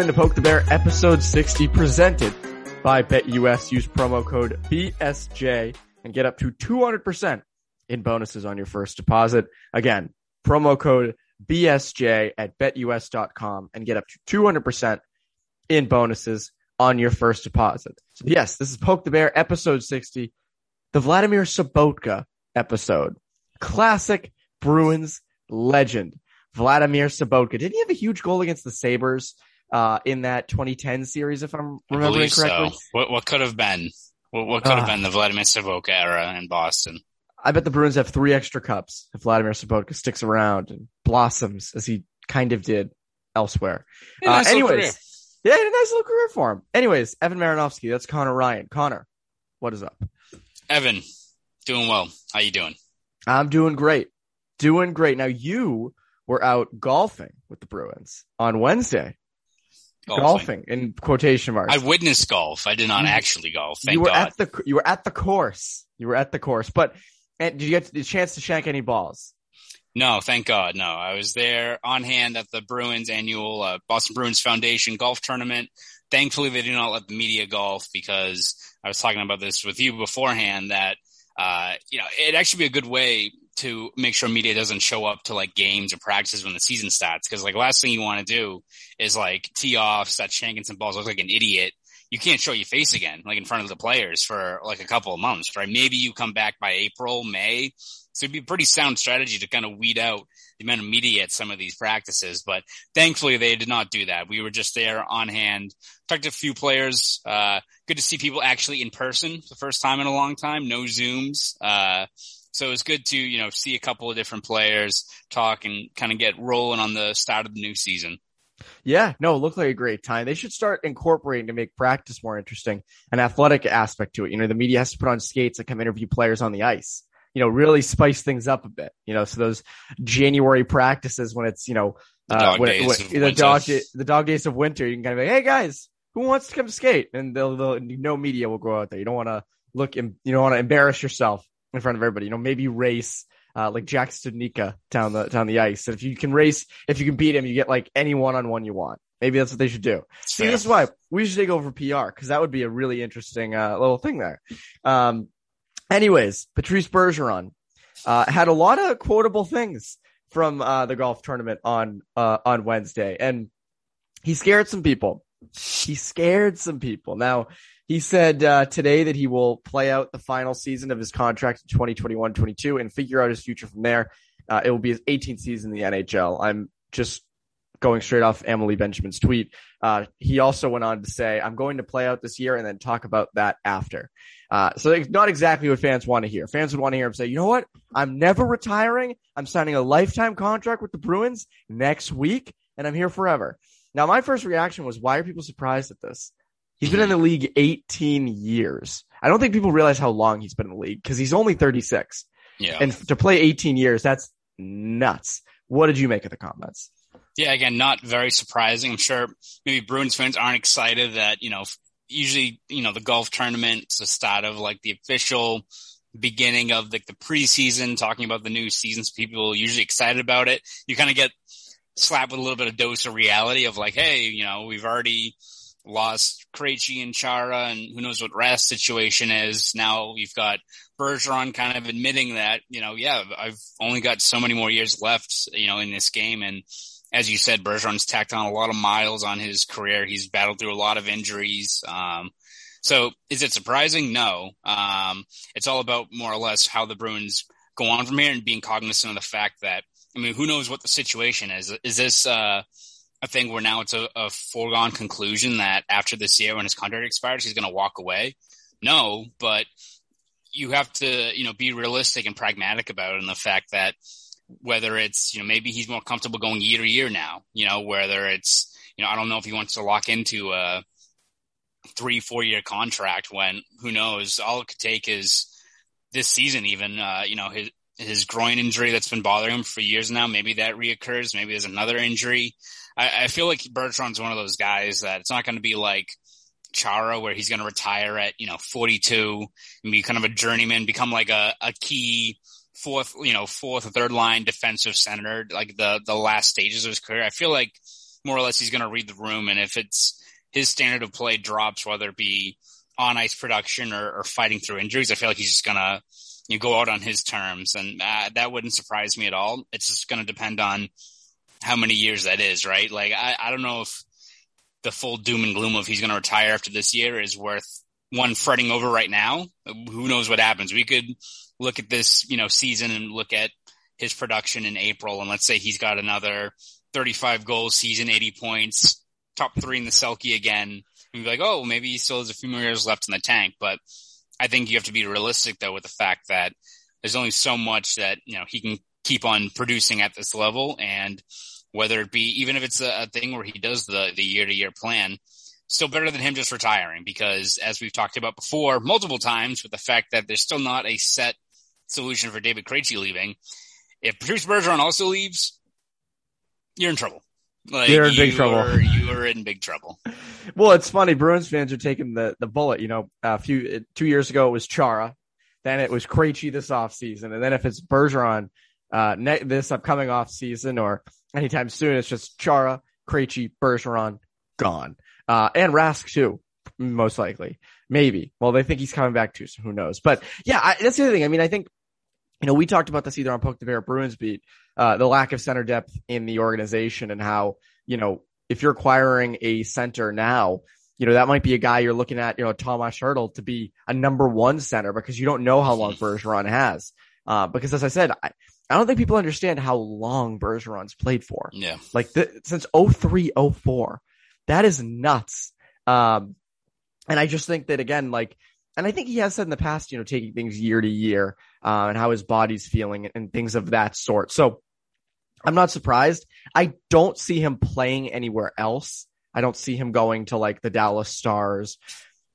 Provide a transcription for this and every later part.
Welcome into Poke the Bear, episode 60, presented by BetUS. Use promo code BSJ and get up to 200% in bonuses on your first deposit. Again, promo code BSJ at betus.com and get up to 200% in bonuses on your first deposit. So yes, this is Poke the Bear, episode 60, the Vladimir Sobotka episode. Classic Bruins legend, Vladimir Sobotka. Didn't he have a huge goal against the Sabres uh, in that 2010 series, if I'm remembering correctly? so. What, what could have been? What, what could have Ah. been the Vladimir Sobotka era in Boston? I bet the Bruins have three extra cups if Vladimir Sobotka sticks around and blossoms as he kind of did elsewhere. Yeah, Uh, nice little anyways, yeah, had a nice little career for him. Anyways, Evan Marinofsky, that's Connor Ryan. Connor, what is up? Evan, doing well. How you doing? I'm doing great. Doing great. Now you were out golfing with the Bruins on Wednesday. Golfing, in quotation marks. I witnessed golf. I did not actually golf. Thank you were God. at the you were at the course. You were at the course. But and did you get the chance to shank any balls? No, thank God. No, I was there on hand at the Bruins annual uh, Boston Bruins Foundation golf tournament. Thankfully, they do not let the media golf because I was talking about this with you beforehand that, uh, you know, it'd actually be a good way to make sure media doesn't show up to like games or practices when the season starts. Cause like last thing you want to do is like tee off, start shanking some balls, look like an idiot. You can't show your face again, like in front of the players for like a couple of months, right? Maybe you come back by April, May, so it'd be a pretty sound strategy to kind of weed out the amount of media at some of these practices. But thankfully, they did not do that. We were just there on hand, talked to a few players. Uh, good to see people actually in person for the first time in a long time. No Zooms. Uh, so it was good to, you know, see a couple of different players talk and kind of get rolling on the start of the new season. Yeah, no, it looked like a great time. They should start incorporating to make practice more interesting, an athletic aspect to it. You know, the media has to put on skates and come interview players on the ice. You know, really spice things up a bit. You know, so those January practices when it's you know The uh, dog when, days when- of the winter. dog the dog days of winter, you can kind of be, like, hey guys, who wants to come skate? And they'll, they'll no media will go out there. You don't want to look, you don't want to embarrass yourself in front of everybody. You know, maybe race uh, like Jack Studnicka down the down the ice. And if you can race, if you can beat him, you get like any one on one you want. Maybe that's what they should do. See, this is why we should take over PR because that would be a really interesting uh, little thing there. Um, anyways, Patrice Bergeron uh, had a lot of quotable things from uh, the golf tournament on uh, on Wednesday, and he scared some people. He scared some people. Now he said uh, today that he will play out the final season of his contract in 2021-22 and figure out his future from there. Uh, it will be his 18th season in the NHL. I'm just going straight off Emily Benjamin's tweet. Uh, he also went on to say, I'm going to play out this year and then talk about that after. Uh, so it's not exactly what fans want to hear. Fans would want to hear him say, you know what? I'm never retiring. I'm signing a lifetime contract with the Bruins next week and I'm here forever. Now, my first reaction was, why are people surprised at this? He's been in the league 18 years. I don't think people realize how long he's been in the league because he's only 36. Yeah. And to play 18 years, that's nuts. What did you make of the comments? Yeah, again, not very surprising. I'm sure maybe Bruins fans aren't excited that, you know, usually, you know, the golf tournament is the start of like the official beginning of like the preseason, talking about the new seasons. People usually excited about it. You kind of get slapped with a little bit of dose of reality of like, hey, you know, we've already lost Krejci and Chara, and who knows what Rask situation is. Now you've got Bergeron kind of admitting that, you know, yeah, I've only got so many more years left, you know, in this game. And as you said, Bergeron's tacked on a lot of miles on his career. He's battled through a lot of injuries. Um, so is it surprising? No. Um, it's all about more or less how the Bruins go on from here and being cognizant of the fact that, I mean, who knows what the situation is? Is this, uh, a thing where now it's a, a foregone conclusion that after this year when his contract expires, he's going to walk away? No, but you have to, you know, be realistic and pragmatic about it and the fact that whether it's, you know, maybe he's more comfortable going year to year now, you know, whether it's, you know, I don't know if he wants to lock into a three, four year contract when who knows, all it could take is this season, even, uh, you know, his, his groin injury that's been bothering him for years now. Maybe that reoccurs. Maybe there's another injury. I, I feel like Bergeron's one of those guys that it's not going to be like Chara where he's going to retire at, you know, 42 and be kind of a journeyman, become like a, a key fourth, you know, fourth or third line defensive center, like the, the last stages of his career. I feel like more or less he's going to read the room. And if it's his standard of play drops, whether it be on ice production or, or fighting through injuries, I feel like he's just going to, you go out on his terms. And uh, that wouldn't surprise me at all. It's just going to depend on how many years that is, right? Like, I, I don't know if the full doom and gloom of he's going to retire after this year is worth one fretting over right now. Who knows what happens? We could look at this, you know, season and look at his production in April. And let's say he's got another 35 goals season, 80 points, top three in the Selke again. And be like, oh, maybe he still has a few more years left in the tank. But I think you have to be realistic though with the fact that there's only so much that, you know, he can keep on producing at this level. And whether it be, even if it's a, a thing where he does the, the year to year plan, still better than him just retiring because as we've talked about before multiple times with the fact that there's still not a set solution for David Krejci leaving. If Patrice Bergeron also leaves, you're in trouble. Like, you're in big trouble. Are, you are in big trouble. Well, it's funny. Bruins fans are taking the, the bullet. You know, a few two years ago it was Chara, then it was Krejci this off season, and then if it's Bergeron, uh, ne- this upcoming off season or anytime soon. It's just Chara, Krejci, Bergeron, gone. Uh, and Rask too, most likely. Maybe. Well, they think he's coming back too, so who knows? But yeah, I, that's the other thing. I mean, I think, you know, we talked about this either on Poke the Bear Bruins beat, uh, the lack of center depth in the organization and how, you know, if you're acquiring a center now, you know, that might be a guy you're looking at, you know, Tomas Hertl to be a number one center because you don't know how long Bergeron has. Uh, because as I said, I, I don't think people understand how long Bergeron's played for. Yeah. Like the, since 03, 04. That is nuts. Um, and I just think that again, like, and I think he has said in the past, you know, taking things year to year, uh, and how his body's feeling and, and things of that sort. So I'm not surprised. I don't see him playing anywhere else. I don't see him going to like the Dallas Stars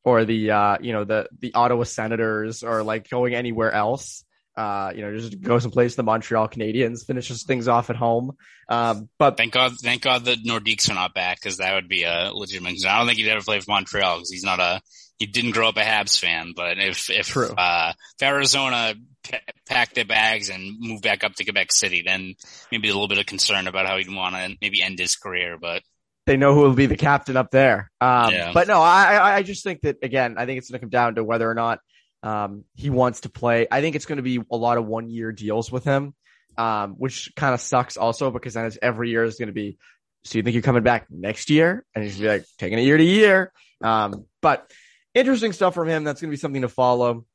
or the, uh, you know, the, the Ottawa Senators or like going anywhere else uh, you know, just go someplace the Montreal Canadiens, finishes things off at home. Um, but thank God, thank God the Nordiques are not back because that would be a legitimate. I don't think he'd ever play for Montreal because he's not a, he didn't grow up a Habs fan. But if, if, True. uh, if Arizona p- packed their bags and moved back up to Quebec City, then maybe a little bit of concern about how he'd want to maybe end his career, but. They know who will be the captain up there. Um, yeah. but no, I, I just think that again, I think it's going to come down to whether or not um, he wants to play. I think it's going to be a lot of one year deals with him, um, which kind of sucks also because then it's every year is going to be. So you think you're coming back next year? And he's be like taking it year to year. Um, but interesting stuff from him. That's going to be something to follow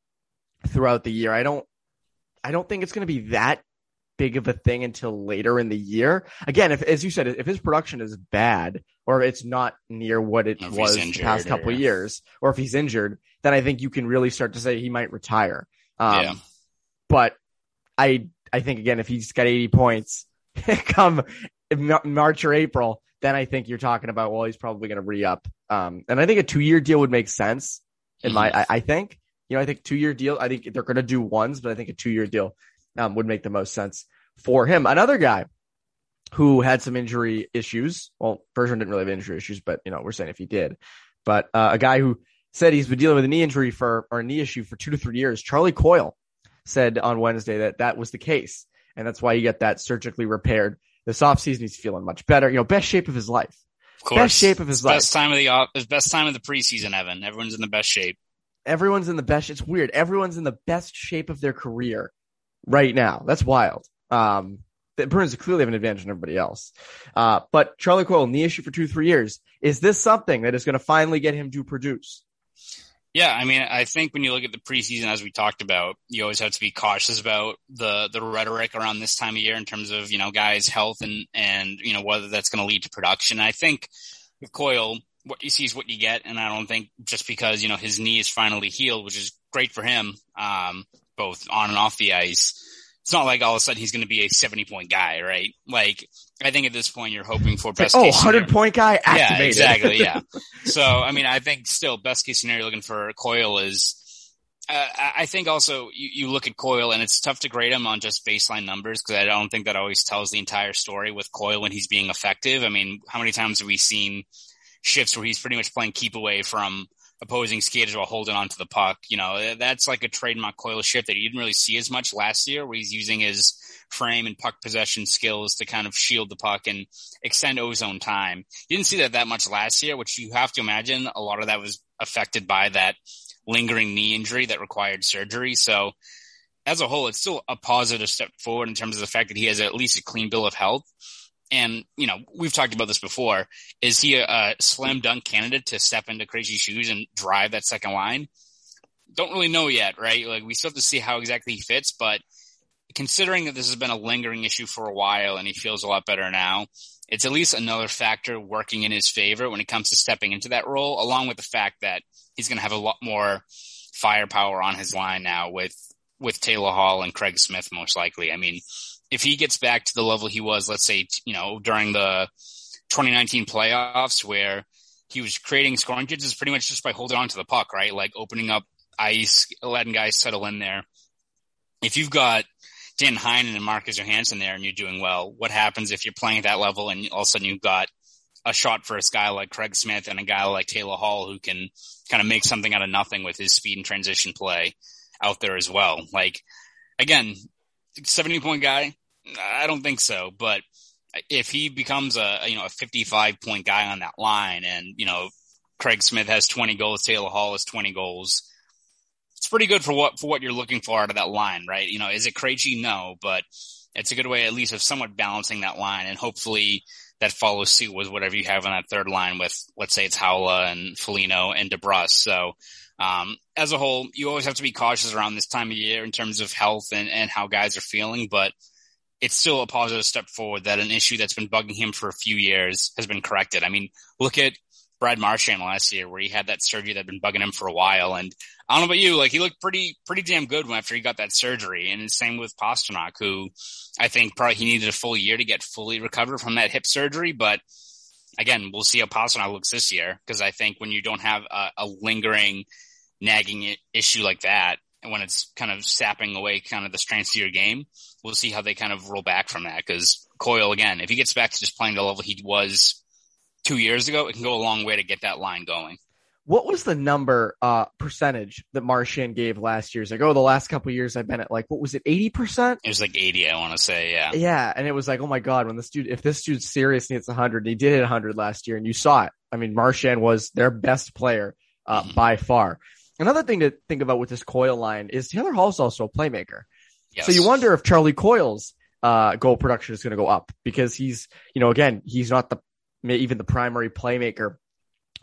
throughout the year. I don't, I don't think it's going to be that big of a thing until later in the year. Again, if as you said, if his production is bad or it's not near what it was the past couple or, years, or if he's injured, then I think you can really start to say he might retire. Um, yeah. But I I think again, if he's got 80 points come March or April, then I think you're talking about well, he's probably going to re up. Um, and I think a two year deal would make sense. In my, mm-hmm. I, I think you know, I think two year deal. I think they're going to do ones, but I think a two year deal um, would make the most sense for him. Another guy who had some injury issues. Well, Bergeron didn't really have injury issues, but you know, we're saying if he did, but uh, a guy who said he's been dealing with a knee injury for or a knee issue for two to three years. Charlie Coyle said on Wednesday that that was the case, and that's why he got that surgically repaired. This offseason, he's feeling much better. You know, best shape of his life. Of course. Best shape of his life. Best time of the off, best time of the preseason, Evan. Everyone's in the best shape. Everyone's in the best. It's weird. Everyone's in the best shape of their career right now. That's wild. Um, the Bruins clearly have an advantage on everybody else. Uh, but Charlie Coyle, knee issue for two, three years. Is this something that is going to finally get him to produce? Yeah, I mean, I think when you look at the preseason, as we talked about, you always have to be cautious about the the rhetoric around this time of year in terms of you know guys' health and and you know whether that's going to lead to production. I think with Coyle, what you see is what you get, and I don't think just because you know his knee is finally healed, which is great for him, um, both on and off the ice. It's not like all of a sudden he's going to be a 70 point guy, right? Like, I think at this point you're hoping for best oh, case 100 scenario. point guy activated. Yeah, exactly. Yeah. so, I mean, I think still best case scenario looking for Coyle is, uh, I I think also you, you look at Coyle and it's tough to grade him on just baseline numbers because I don't think that always tells the entire story with Coyle when he's being effective. I mean, how many times have we seen shifts where he's pretty much playing keep away from opposing skaters while holding onto the puck? You know, eh, that's like a trademark Coyle shift that you didn't really see as much last year where he's using his frame and puck possession skills to kind of shield the puck and extend ozone time. You didn't see that that much last year, which you have to imagine a lot of that was affected by that lingering knee injury that required surgery. So as a whole, it's still a positive step forward in terms of the fact that he has at least a clean bill of health. And, you know, we've talked about this before. Is he a, a slam dunk candidate to step into Krejci's shoes and drive that second line? Don't really know yet, right? Like we still have to see how exactly he fits, but considering that this has been a lingering issue for a while and he feels a lot better now, it's at least another factor working in his favor when it comes to stepping into that role, along with the fact that he's going to have a lot more firepower on his line now with, with Taylor Hall and Craig Smith, most likely. I mean, if he gets back to the level he was, let's say, you know, during the 2019 playoffs where he was creating scoring chances pretty much just by holding on to the puck, right? Like opening up ice, letting guys settle in there. If you've got Dan Heinen and Marcus Johansson there and you're doing well, what happens if you're playing at that level and all of a sudden you've got a shot for a guy like Craig Smith and a guy like Taylor Hall who can kind of make something out of nothing with his speed and transition play out there as well. Like again, 70 point guy, I don't think so, but if he becomes a, you know, a 55 point guy on that line and, you know, Craig Smith has 20 goals, Taylor Hall has 20 goals, it's pretty good for what, for what you're looking for out of that line, right? You know, is it crazy? No, but it's a good way at least of somewhat balancing that line and hopefully that follows suit with whatever you have on that third line with, let's say it's Haula and Foligno and DeBrusk. So, um, as a whole, you always have to be cautious around this time of year in terms of health and, and how guys are feeling, but it's still a positive step forward that an issue that's been bugging him for a few years has been corrected. I mean, look at Brad Marchand last year where he had that surgery that had been bugging him for a while. And I don't know about you, like he looked pretty, pretty damn good after he got that surgery. And same with Pastrnak, who I think probably he needed a full year to get fully recovered from that hip surgery. But again, we'll see how Pastrnak looks this year. Cause I think when you don't have a, a lingering nagging issue like that, and when it's kind of sapping away kind of the strengths of your game, we'll see how they kind of roll back from that. Cause Coyle, again, if he gets back to just playing the level he was two years ago, it can go a long way to get that line going. What was the number uh percentage that Marchand gave last year? It's like, oh, the last couple years I've been at like what was it, eighty percent? It was like 80, I want to say. Yeah. Yeah, and it was like, oh my god, when this dude, if this dude's serious and hits hundred, he did hit hundred last year, and you saw it. I mean, Marchand was their best player uh, Mhm. by far. Another thing to think about with this Coyle line is Taylor Hall's also a playmaker. Yes. So you wonder if Charlie Coyle's uh, goal production is going to go up because he's, you know, again, he's not the even the primary playmaker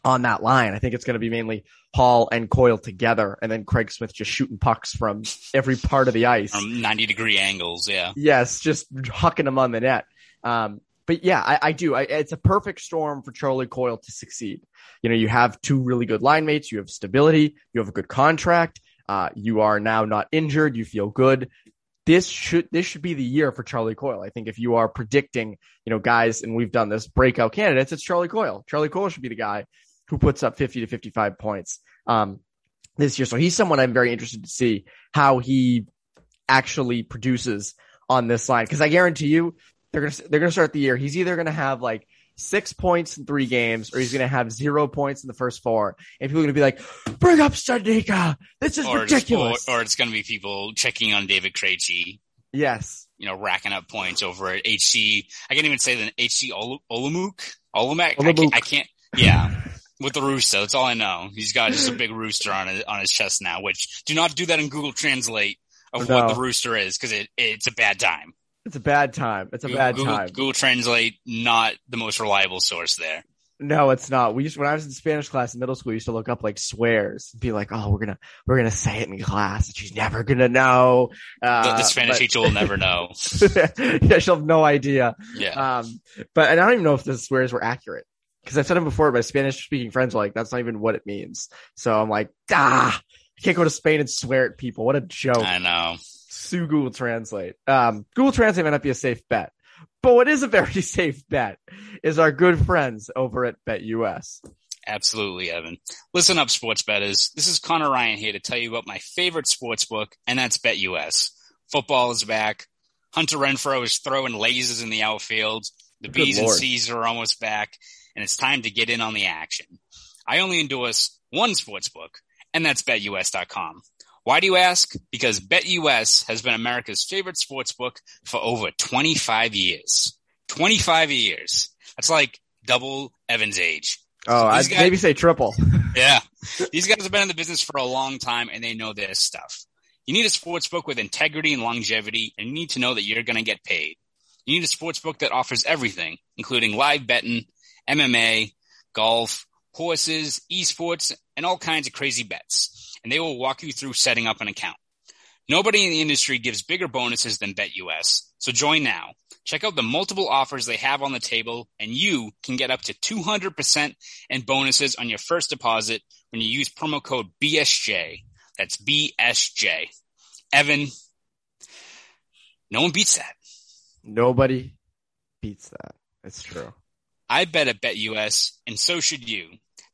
on that line. I think it's going to be mainly Hall and Coyle together, and then Craig Smith just shooting pucks from every part of the ice. From 90 degree angles. Yeah. Yes, just hucking them on the net. Um, but yeah, I, I do. I, it's a perfect storm for Charlie Coyle to succeed. You know, you have two really good line mates. You have stability. You have a good contract. Uh, you are now not injured. You feel good. This should this should be the year for Charlie Coyle. I think if you are predicting, you know, guys, and we've done this breakout candidates, it's Charlie Coyle. Charlie Coyle should be the guy who puts up 50 to 55 points um, this year. So he's someone I'm very interested to see how he actually produces on this line because I guarantee you they're gonna they're gonna start the year. He's either gonna have like six points in three games, or he's gonna have zero points in the first four, and people are gonna be like, "Bring up Studnicka! This is Or, ridiculous." or, or it's going to be people checking on David Krejci. yes, you know, racking up points over at HC. I can't even say the HC Ol- Olomouc, Olomouc. I can't, I can't, yeah. With the rooster, that's all I know. He's got just a big rooster on his, on his chest now, which do not do that in Google Translate of no. what the rooster is because it, it's a bad time. It's a bad time. It's a Google, bad time. Google Translate, not the most reliable source there. No, it's not. We used when I was in Spanish class in middle school, we used to look up like swears and be like, "Oh, we're gonna we're gonna say it in class, and she's never gonna know." Uh, the, the, Spanish but... teacher will never know. yeah, she'll have no idea. Yeah. Um, but and I don't even know if the swears were accurate because I've said them before. My Spanish speaking friends are like, "That's not even what it means." So I'm like, "Ah, I can't go to Spain and swear at people. What a joke!" I know. Sue Google Translate. Um, Google Translate might not be a safe bet but what is a very safe bet is our good friends over at BetUS. Absolutely, Evan. Listen up, sports betters. This is Connor Ryan here to tell you about my favorite sports book, and that's BetUS. Football is back. Hunter Renfroe is throwing lasers in the outfield. The Good B's Lord. and C's are almost back, and it's time to get in on the action. I only endorse one sports book, and that's BetUS.com. Why do you ask? Because BetUS has been America's favorite sports book for over 25 years. 25 years. That's like double Evan's age. Oh, I'd guys, maybe say triple. yeah. These guys have been in the business for a long time and they know their stuff. You need a sports book with integrity and longevity, and you need to know that you're going to get paid. You need a sports book that offers everything, including live betting, MMA, golf, horses, esports, and all kinds of crazy bets and they will walk you through setting up an account. Nobody in the industry gives bigger bonuses than BetUS, so join now. Check out the multiple offers they have on the table, and you can get up to 200% in bonuses on your first deposit when you use promo code BSJ. That's BSJ. Evan, no one beats that. Nobody beats that. It's true. I bet at BetUS, and so should you.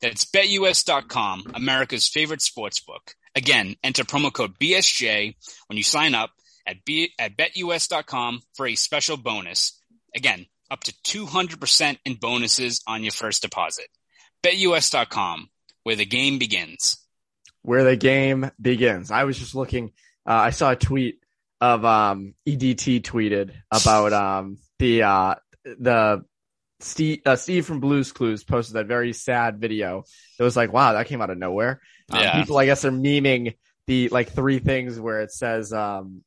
That's betus.com, America's favorite sports book. Again, enter promo code BSJ when you sign up at, B, at betus.com for a special bonus. Again, up to 200% in bonuses on your first deposit. BetUS.com, where the game begins. Where the game begins. I was just looking, uh, I saw a tweet of um, EDT tweeted about um, the uh, the Steve, uh, Steve from Blues Clues posted that very sad video. It was like, wow, that came out of nowhere. Um, yeah. People, I guess, are memeing the like three things where it says, um,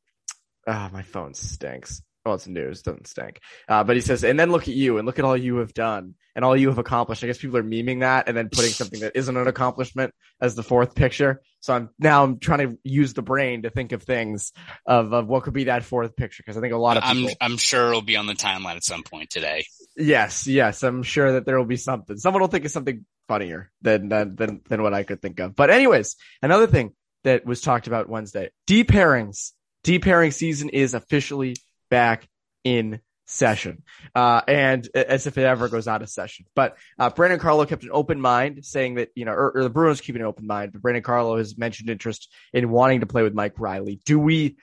oh, my phone stinks. Well, it's news, doesn't stink. Uh, but he says, and then look at you and look at all you have done and all you have accomplished. I guess people are memeing that and then putting something that isn't an accomplishment as the fourth picture. So I'm now I'm trying to use the brain to think of things of, of what could be that fourth picture because I think a lot of people. I'm I'm sure it'll be on the timeline at some point today. Yes, yes, I'm sure that there will be something. Someone will think of something funnier than than than, than what I could think of. But anyways, another thing that was talked about Wednesday: deep pairings. Deep pairing season is officially back in session, uh, and as if it ever goes out of session. But uh, Brandon Carlo kept an open mind, saying that you know, or, or the Bruins keeping an open mind. But Brandon Carlo has mentioned interest in wanting to play with Mike Reilly. Do we?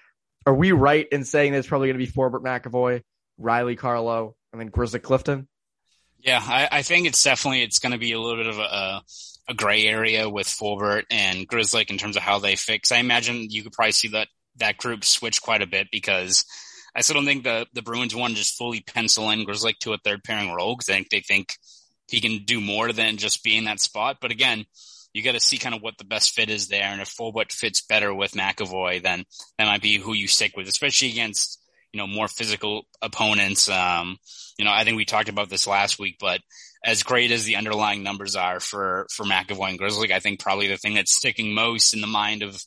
Are we right in saying that it's probably going to be Forbort McAvoy, Reilly Carlo, and then Grizzly Clifton? Yeah, I, I think it's definitely it's going to be a little bit of a, a gray area with Forbort and Grizzly in terms of how they fix. I imagine you could probably see that that group switch quite a bit because I still don't think the, the Bruins want to just fully pencil in Grzelcyk to a third pairing role because I think they think he can do more than just be in that spot. But again, you got to see kind of what the best fit is there. And if Forbort fits better with McAvoy, then that might be who you stick with, especially against, you know, more physical opponents. Um, you know, I think we talked about this last week, but as great as the underlying numbers are for, for McAvoy and Grzelcyk, I think probably the thing that's sticking most in the mind of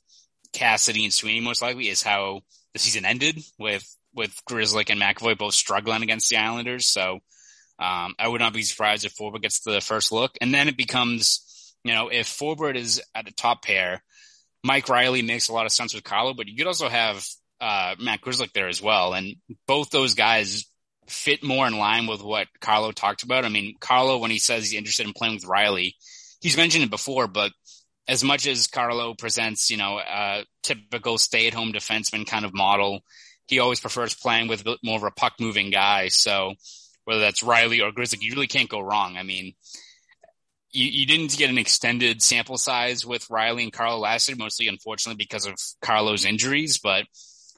Cassidy and Sweeney most likely is how the season ended with with Grizzly and McAvoy both struggling against the Islanders. So um, I would not be surprised if Forbort gets the first look. And then it becomes, you know, if Forbort is at the top pair, Mike Reilly makes a lot of sense with Carlo, but you could also have uh, Matt Grzelcyk there as well. And both those guys fit more in line with what Carlo talked about. I mean, Carlo, when he says he's interested in playing with Reilly, he's mentioned it before, but as much as Carlo presents, you know, a typical stay at home defenseman kind of model, he always prefers playing with more of a puck moving guy. So whether that's Reilly or Grizzly, you really can't go wrong. I mean, you, you didn't get an extended sample size with Reilly and Carlo last year, mostly unfortunately because of Carlo's injuries. But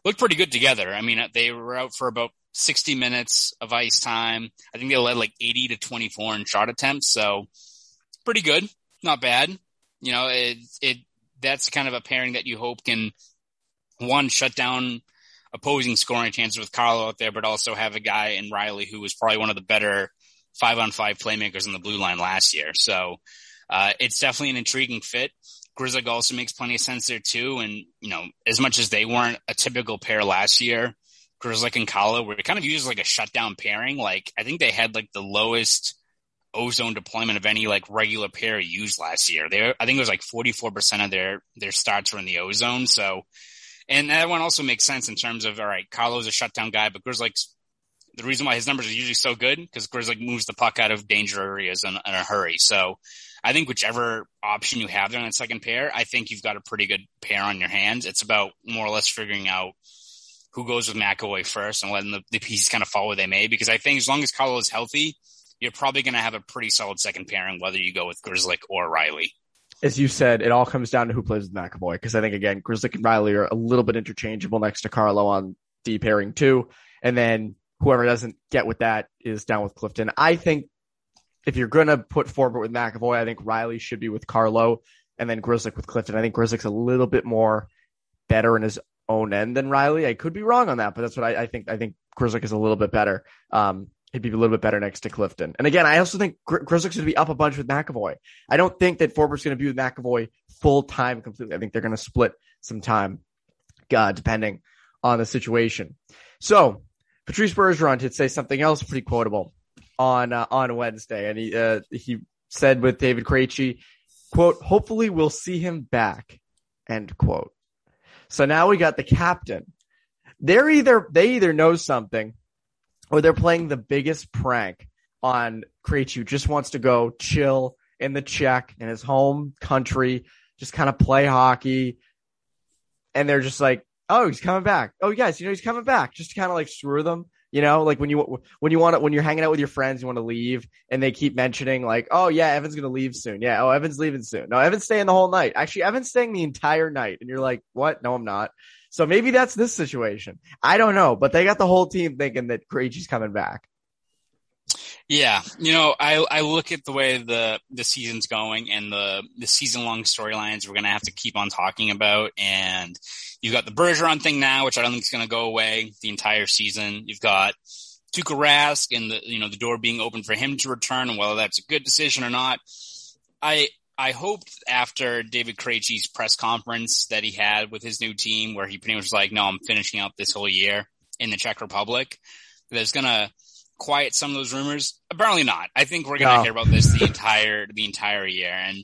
looked pretty good together. I mean, they were out for about 60 minutes of ice time. I think they led like 80 to 24 in shot attempts. So pretty good. Not bad. You know, it, it, that's kind of a pairing that you hope can one shut down opposing scoring chances with Carlo out there, but also have a guy in Reilly who was probably one of the better five on five playmakers on the blue line last year. So, uh, it's definitely an intriguing fit. Grzelcyk also makes plenty of sense there too. And, you know, as much as they weren't a typical pair last year, Grzelcyk and Carlo were kind of used like a shutdown pairing. Like, I think they had like the lowest ozone deployment of any like regular pair used last year. They, I think it was like 44% of their, their starts were in the ozone. So, and that one also makes sense in terms of, all right, Carlo's a shutdown guy, but Grzelcyk's the reason why his numbers are usually so good because Grzelcyk moves the puck out of danger areas in, in, a hurry. So I think whichever option you have there on that second pair, I think you've got a pretty good pair on your hands. It's about more or less figuring out who goes with McAvoy first and letting the, the pieces kind of fall where they may. Because I think as long as Carlo is healthy, you're probably going to have a pretty solid second pairing, whether you go with Grzelcyk or Reilly. As you said, it all comes down to who plays with McAvoy. Because I think again, Grzelcyk and Reilly are a little bit interchangeable next to Carlo on D pairing too, and then whoever doesn't get with that is down with Clifton. I think if you're going to put Forbort with McAvoy, I think Reilly should be with Carlo and then Grzelcyk with Clifton. I think Grzelcyk's a little bit more better in his own end than Reilly. I could be wrong on that, but that's what I, I think. I think Grzelcyk is a little bit better. Um, he'd be a little bit better next to Clifton. And again, I also think Gr- Grzelcyk's going to be up a bunch with McAvoy. I don't think that Forbort's going to be with McAvoy full time completely. I think they're going to split some time, uh, depending on the situation. So Patrice Bergeron did say something else pretty quotable on uh, on Wednesday, and he uh, he said with David Krejci, "quote Hopefully, we'll see him back." End quote. So now we got the captain. They're either they either know something, or they're playing the biggest prank on Krejci, who just wants to go chill in the Czech in his home country, just kind of play hockey, and they're just like, oh, he's coming back. Oh, yes, you know, he's coming back. Just to kind of like screw them. You know, like when you when you want to when you're hanging out with your friends, you want to leave, and they keep mentioning like, "Oh yeah, Evan's gonna leave soon." Yeah, oh Evan's leaving soon. No, Evan's staying the whole night. Actually, Evan's staying the entire night, and you're like, "What? No, I'm not." So maybe that's this situation. I don't know, but they got the whole team thinking that Krejci's coming back. Yeah, you know, I I look at the way the the season's going and the the season long storylines we're gonna have to keep on talking about, and you've got the Bergeron thing now, which I don't think is gonna go away the entire season. You've got Tuukka Rask and the you know the door being open for him to return, and whether that's a good decision or not. I I hoped after David Krejci's press conference that he had with his new team, where he pretty much was like, "No, I'm finishing up this whole year in the Czech Republic." There's gonna quiet some of those rumors? Apparently not. I think we're going to no. hear about this the entire the entire year. And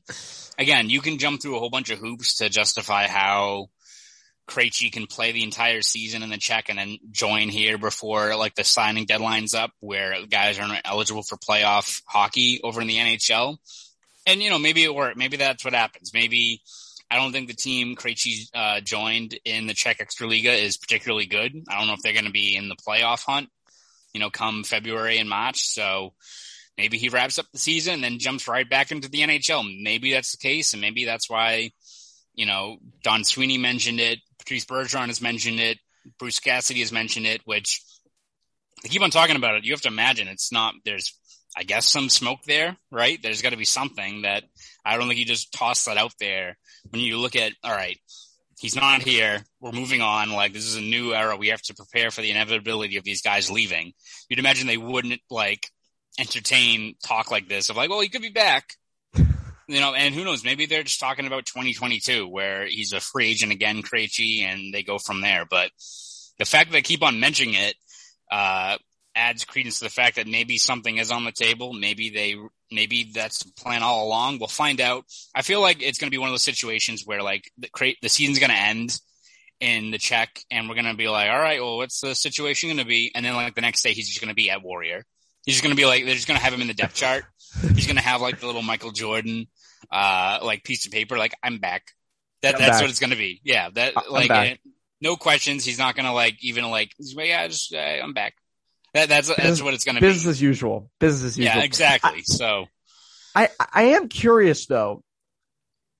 again, you can jump through a whole bunch of hoops to justify how Krejci can play the entire season in the Czech and then join here before like the signing deadline's up, where guys are eligible for playoff hockey over in the NHL. And you know, maybe it worked. Maybe that's what happens. Maybe. I don't think the team Krejci uh, joined in the Czech Extraliga is particularly good. I don't know if they're going to be in the playoff hunt you know, come February and March. So maybe he wraps up the season and then jumps right back into the NHL. Maybe that's the case. And maybe that's why, you know, Don Sweeney mentioned it. Patrice Bergeron has mentioned it. Bruce Cassidy has mentioned it, which they keep on talking about it. You have to imagine it's not, there's, I guess, some smoke there, right? There's got to be something that I don't think you just toss that out there when you look at, all right, he's not here. We're moving on. Like this is a new era. We have to prepare for the inevitability of these guys leaving. You'd imagine they wouldn't like entertain talk like this of like, well, he could be back. You know, and who knows? Maybe they're just talking about 2022, where he's a free agent again, Krejci, and they go from there. But the fact that they keep on mentioning it, uh, adds credence to the fact that maybe something is on the table. Maybe they, maybe that's the plan all along. We'll find out. I feel like it's going to be one of those situations where like the, the season's going to end in the Czech and we're going to be like, all right, well, what's the situation going to be? And then like the next day, he's just going to be at Warrior. He's just going to be like, they're just going to have him in the depth chart. He's going to have like the little Michael Jordan, uh, like piece of paper. Like I'm back. That, I'm that's back. what it's going to be. Yeah. That I'm like, no questions. He's not going to like, even like, yeah, just, uh, I'm back. That, that's business, that's what it's going to be. Business as usual. Business as usual. Yeah, exactly. I, so, I I am curious though.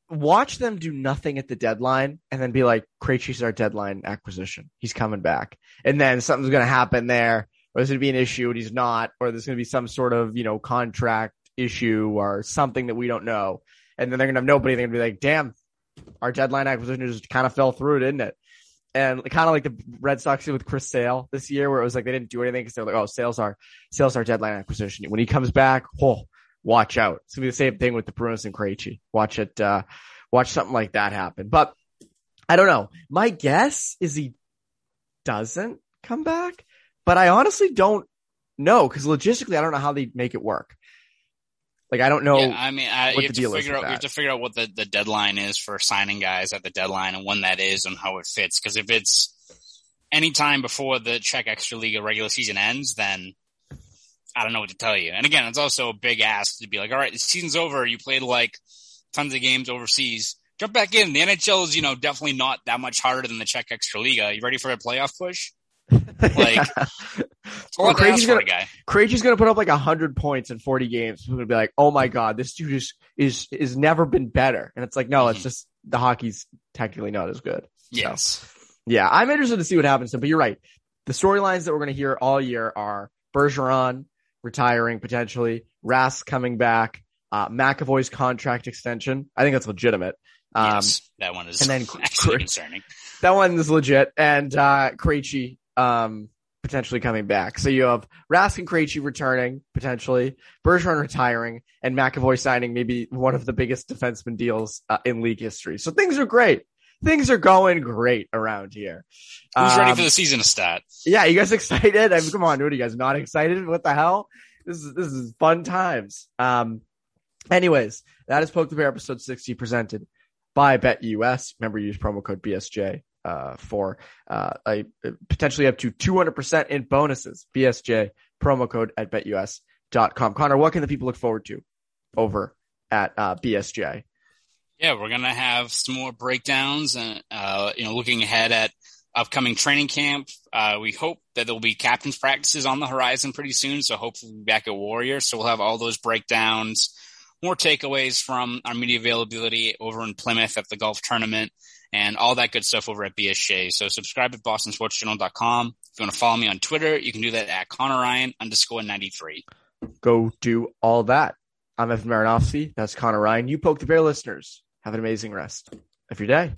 watch them do nothing at the deadline and then be like, Krejci's our deadline acquisition. He's coming back. And then something's going to happen there, or there's going to be an issue and he's not, or there's going to be some sort of, you know, contract issue or something that we don't know. And then they're going to have nobody. They're going to be like, damn, our deadline acquisition just kind of fell through, didn't it? And kind of like the Red Sox did with Chris Sale this year, where it was like they didn't do anything because they're like, oh, sales are sales are deadline acquisition. When he comes back, oh, watch out. It's gonna be the same thing with the Bruins and Krejci. Watch it, uh, watch something like that happen. But I don't know. My guess is he doesn't come back, but I honestly don't know because logistically, I don't know how they make it work. Like I don't know. Yeah, I mean, I, what you, the have deal to is figure out, you have to figure out what the, the deadline is for signing guys at the deadline and when that is and how it fits. Because if it's any time before the Czech Extra Liga regular season ends, then I don't know what to tell you. And again, it's also a big ask to be like, all right, the season's over. You played like tons of games overseas. Jump back in. The NHL is, you know, definitely not that much harder than the Czech Extra Liga. You ready for a playoff push? Like, Well, lot to ask Krejci's for a gonna- guy. To put up like hundred points in 40 games. People to be like, oh my God, this dude is, is, is never been better. And it's like, no, it's Mhm. just the hockey's technically not as good. Yes. Yeah, I'm interested to see what happens. to. But you're right. The storylines that we're going to hear all year are Bergeron retiring potentially, Rask coming back, uh, McAvoy's contract extension. I think that's legitimate. Um, yes. That one is and then actually concerning. that one is legit. And uh, Krejci um, potentially coming back. So you have Rask and Krejci returning potentially, Bergeron retiring, and McAvoy signing maybe one of the biggest defenseman deals uh, in league history. So things are great. Things are going great around here. Who's ready Um, for the season to start? yeah, you guys excited? I mean, come on, dude, you guys not excited? What the hell? This is this is fun times. Um, anyways, that is Poke the Bear episode sixty presented by BetUS. Remember, use promo code BSJ uh, for uh, a potentially up to two hundred percent in bonuses. BSJ promo code at BetUS.com. Connor, what can the people look forward to over at uh, BSJ? Yeah, we're gonna have some more breakdowns and uh, you know, looking ahead at upcoming training camp. Uh, we hope that there'll be captains practices on the horizon pretty soon. So hopefully we'll back at Warrior. So we'll have all those breakdowns, more takeaways from our media availability over in Plymouth at the golf tournament and all that good stuff over at BSJ. So subscribe at bostonsportsjournal.com. If you want to follow me on Twitter, you can do that at Connor Ryan underscore 93. Go do all that. I'm Evan Marinofsky. That's Connor Ryan. You Poke the Bear listeners. Have an amazing rest of your day.